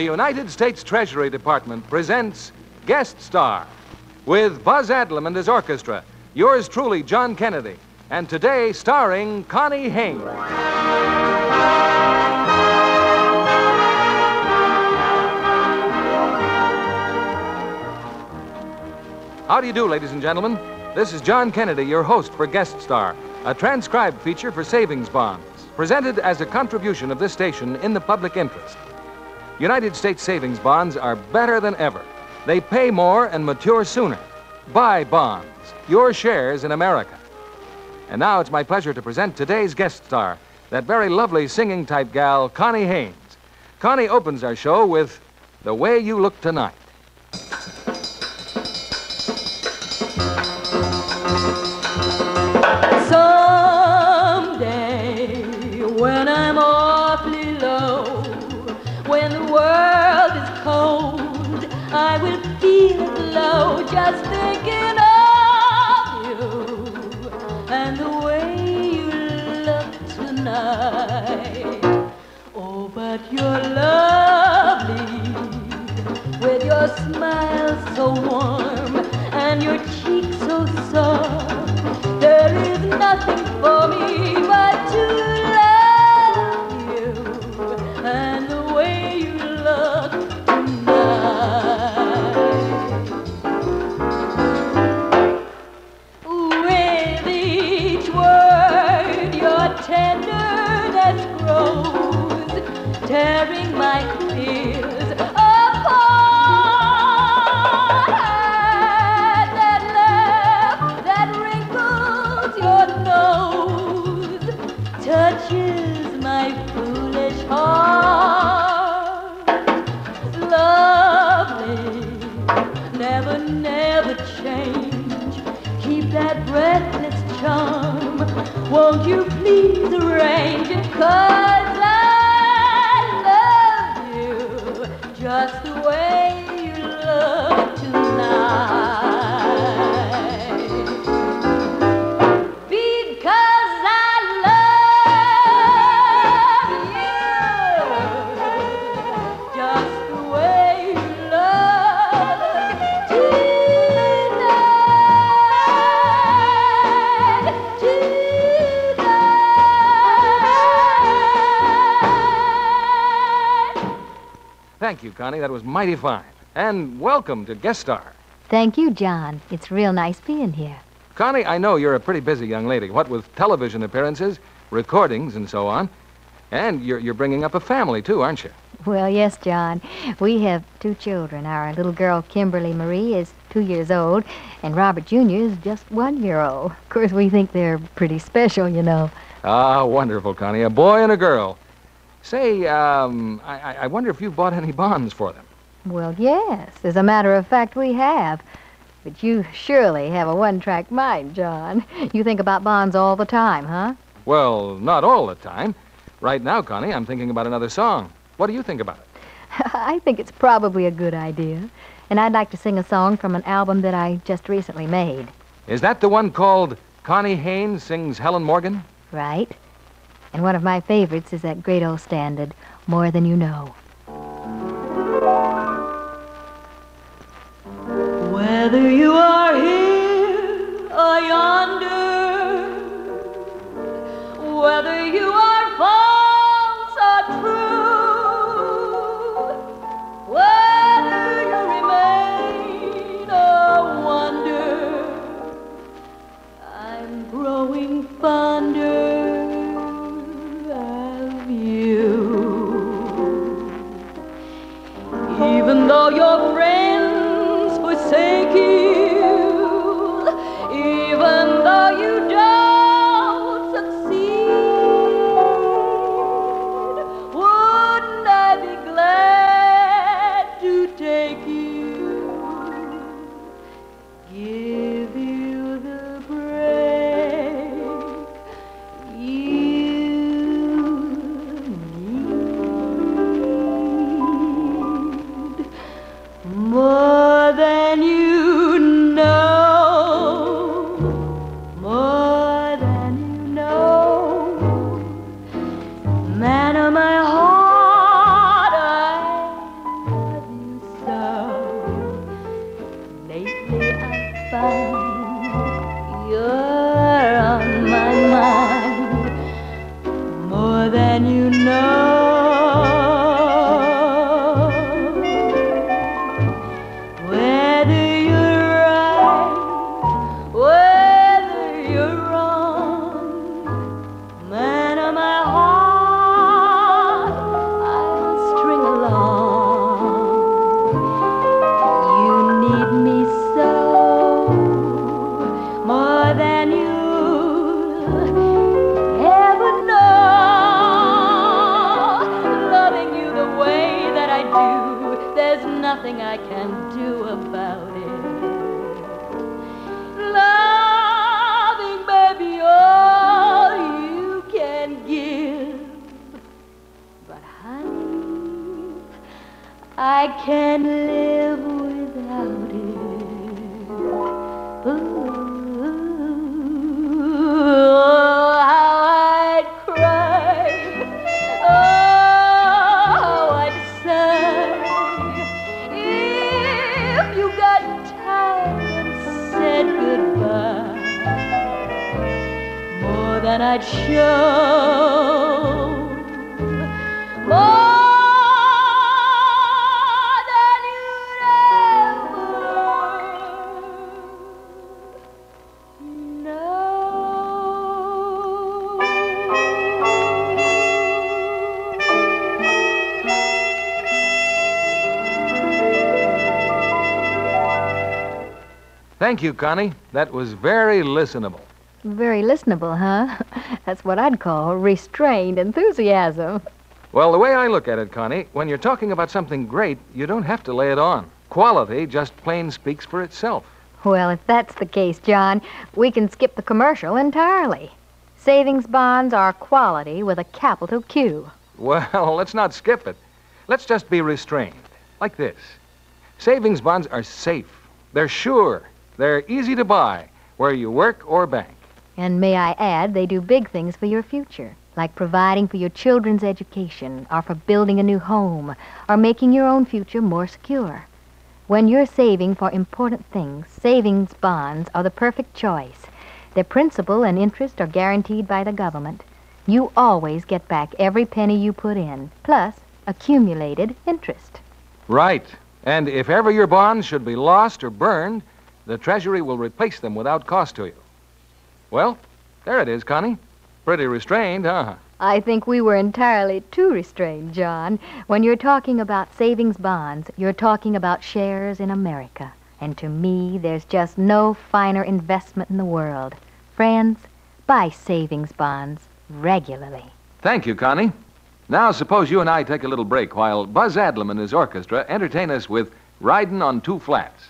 The United States Treasury Department presents Guest Star with Buzz Adlam and his orchestra. Yours truly, John Kennedy. And today, starring Connie Haynes. How do you do, ladies and gentlemen? This is John Kennedy, your host for Guest Star, a transcribed feature for savings bonds, presented as a contribution of this station in the public interest. United States savings bonds are better than ever. They pay more and mature sooner. Buy bonds, your shares in America. And now it's my pleasure to present today's guest star, that very lovely singing type gal, Connie Haynes. Connie opens our show with The Way You Look Tonight. So warm and your cheeks so soft. There is nothing for Connie. That was mighty fine. And welcome to Guest Star. Thank you, John. It's real nice being here. Connie, I know you're a pretty busy young lady, what with television appearances, recordings, and so on. And you're, you're bringing up a family, too, aren't you? Well, yes, John. We have two children. Our little girl, Kimberly Marie, is two years old, and Robert Jr. is just one year old. Of course, we think they're pretty special, you know. Ah, wonderful, Connie. A boy and a girl. Say, um, I, I- wonder if you've bought any bonds for them. Well, yes. As a matter of fact, we have. But you surely have a one-track mind, John. You think about bonds all the time, huh? Well, not all the time. Right now, Connie, I'm thinking about another song. What do you think about it? I think it's probably a good idea. And I'd like to sing a song from an album that I just recently made. Is that the one called Connie Haynes Sings Helen Morgan? Right? And one of my favorites is that great old standard, More Than You Know. Whether you are here than I'd show. More than you'd ever Thank you, Connie. That was very listenable. Very listenable, huh? That's what I'd call restrained enthusiasm. Well, the way I look at it, Connie, when you're talking about something great, you don't have to lay it on. Quality just plain speaks for itself. Well, if that's the case, John, we can skip the commercial entirely. Savings bonds are quality with a capital Q. Well, let's not skip it. Let's just be restrained. Like this Savings bonds are safe, they're sure, they're easy to buy, where you work or bank. And may I add, they do big things for your future, like providing for your children's education, or for building a new home, or making your own future more secure. When you're saving for important things, savings bonds are the perfect choice. Their principal and interest are guaranteed by the government. You always get back every penny you put in, plus accumulated interest. Right. And if ever your bonds should be lost or burned, the Treasury will replace them without cost to you. Well, there it is, Connie. Pretty restrained, huh? I think we were entirely too restrained, John. When you're talking about savings bonds, you're talking about shares in America. And to me, there's just no finer investment in the world. Friends, buy savings bonds regularly. Thank you, Connie. Now, suppose you and I take a little break while Buzz Adlam and his orchestra entertain us with Riding on Two Flats.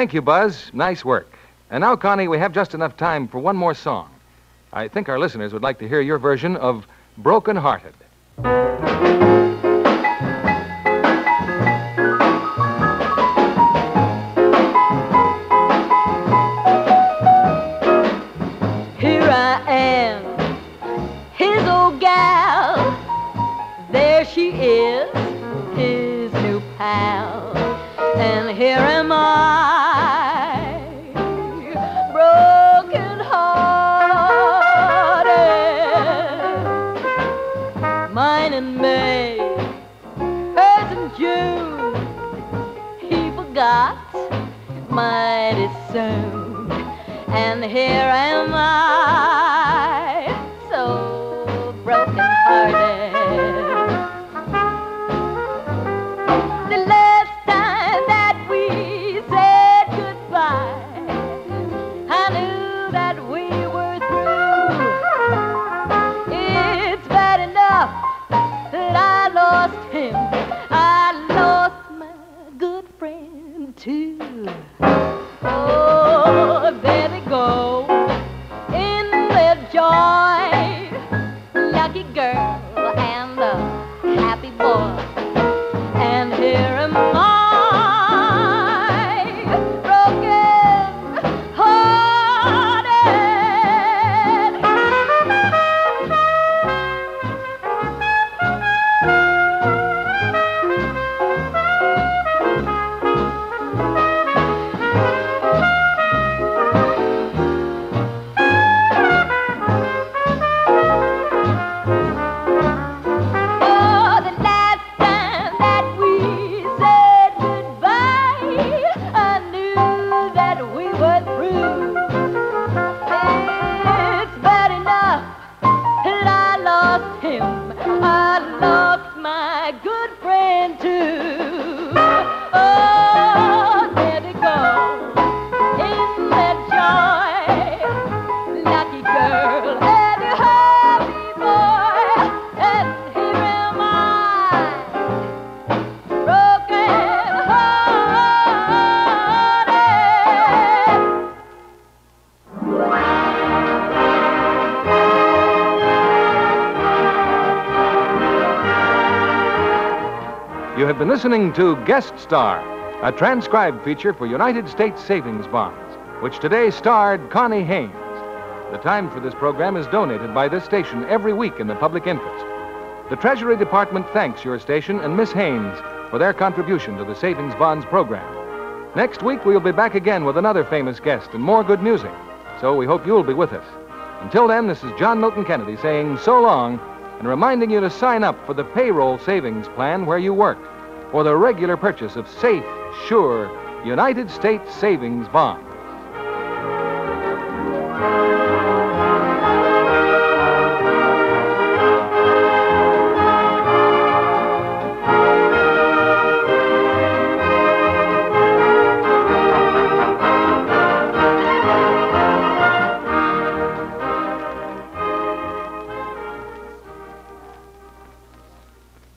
Thank you, Buzz. Nice work. And now, Connie, we have just enough time for one more song. I think our listeners would like to hear your version of Broken Hearted. Mine in May, hers in June. He forgot mighty soon. And here am I, my good friend. Been listening to Guest Star, a transcribed feature for United States Savings Bonds, which today starred Connie Haynes. The time for this program is donated by this station every week in the public interest. The Treasury Department thanks your station and Miss Haynes for their contribution to the Savings Bonds program. Next week, we'll be back again with another famous guest and more good music. So we hope you'll be with us. Until then, this is John Milton Kennedy saying so long and reminding you to sign up for the payroll savings plan where you work for the regular purchase of safe, sure United States savings bonds.